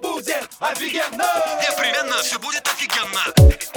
Будет офигенно. Непременно все будет офигенно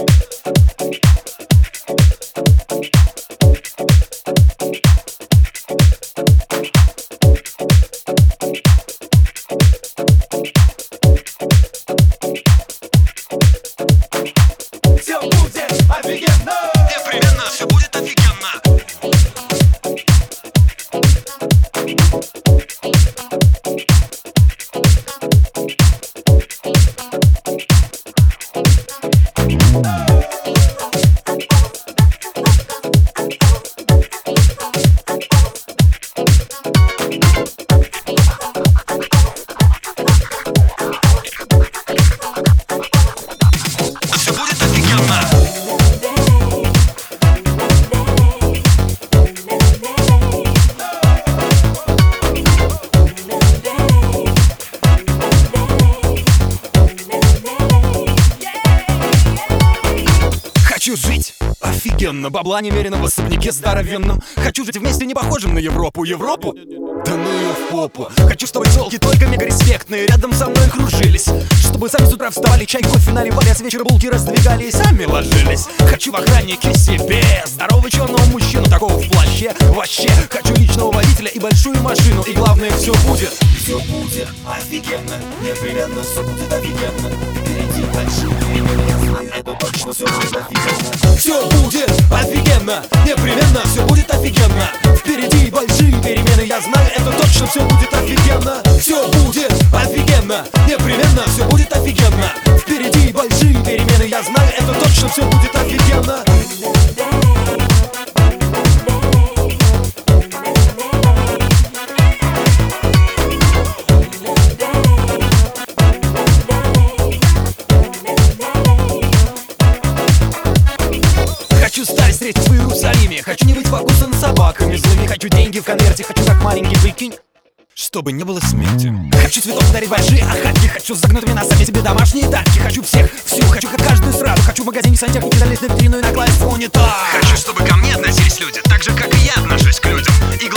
Жить. Офигенно Бабла немерено в особняке здоровенном. Хочу жить вместе не похожим на Европу. Европу? Да ну попу. Хочу, чтобы телки только мега респектные Рядом со мной кружились. Чтобы сами с утра вставали, чай, кофе наливали А с вечера булки раздвигали и сами ложились. Хочу в охраннике себе. Здорового черного мужчину, такого в плаще. Вообще, хочу личного водителя и большую машину. И главное, все будет. Все будет офигенно. Непременно все будет офигенно. Впереди большие перемены Я знаю, это точно все будет офигенно. Все будет офигенно. Непременно все будет офигенно. Впереди большие перемены Я знаю, точно все будет офигенно. Все будет офигенно Непременно все будет офигенно. Впереди большие перемены Я знаю, это точно все будет офигенно. Хочу сталь встретить в Иерусалиме Хочу не быть покусан собаками злыми Хочу деньги в конверте, хочу как маленький прикинь чтобы не было смерти. Хочу цветов дарить большие охапки Хочу. С загнутыми носами себе домашние тачки Хочу всех, всю, хочу. Как каждый сразу Хочу в магазине сантехники залезть на витрину и накласть в унитаз. Хочу, чтобы ко мне относились люди Так же, как и я отношусь к людям. И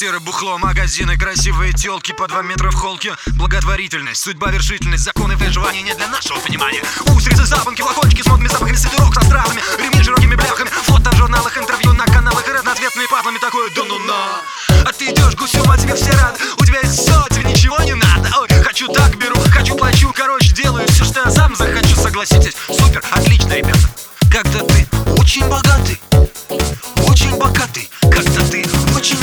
квартиры, бухло, магазины, красивые телки по два метра в холке. Благотворительность, судьба, вершительность, законы выживания не для нашего понимания. Устрицы, запонки, флакончики с модными запахами сидорок со стразами Ремни с широкими бляхами, фото в журналах, интервью на каналах И разноцветные патлами такое да ну на А ты идешь гусем, а тебе все рады. У тебя есть все, тебе ничего не надо. Ой, хочу так беру, хочу плачу, короче делаю все, что я сам захочу Согласитесь, супер, отлично, ребята. Когда ты очень богатый очень богатый, когда ты очень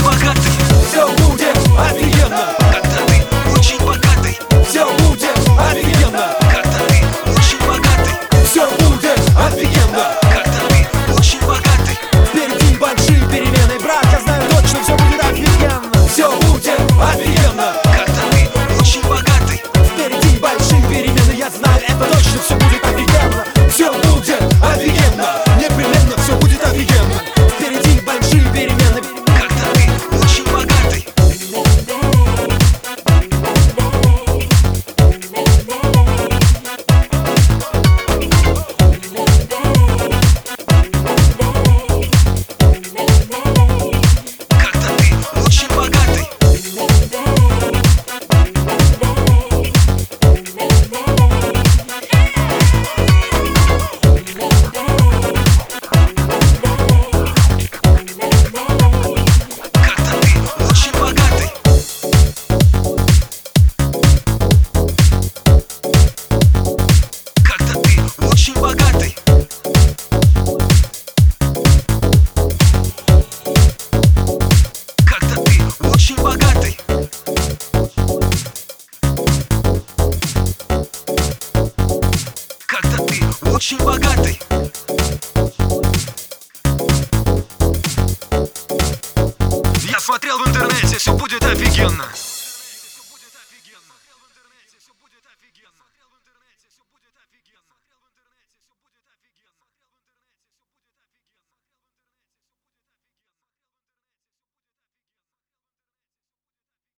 очень богатый. Я смотрел в интернете, все будет офигенно